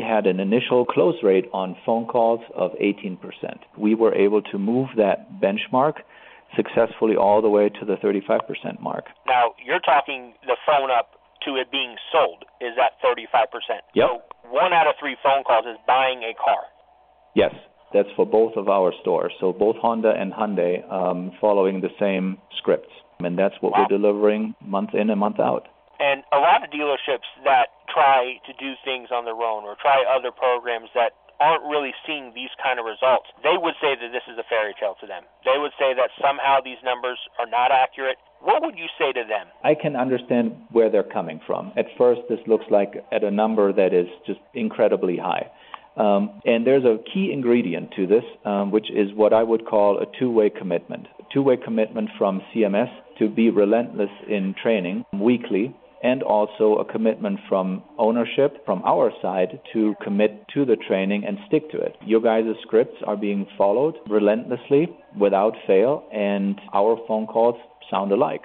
we had an initial close rate on phone calls of 18%. We were able to move that benchmark successfully all the way to the 35% mark. Now, you're talking the phone up to it being sold is at 35%. Yep. So one out of three phone calls is buying a car. Yes, that's for both of our stores. So both Honda and Hyundai um, following the same scripts. And that's what wow. we're delivering month in and month out. And a lot of dealerships that try to do things on their own or try other programs that aren't really seeing these kind of results, they would say that this is a fairy tale to them. They would say that somehow these numbers are not accurate. What would you say to them? I can understand where they're coming from. At first, this looks like at a number that is just incredibly high. Um, and there's a key ingredient to this, um, which is what I would call a two way commitment. A two way commitment from CMS to be relentless in training weekly and also a commitment from ownership from our side to commit to the training and stick to it. Your guys' scripts are being followed relentlessly without fail, and our phone calls sound alike.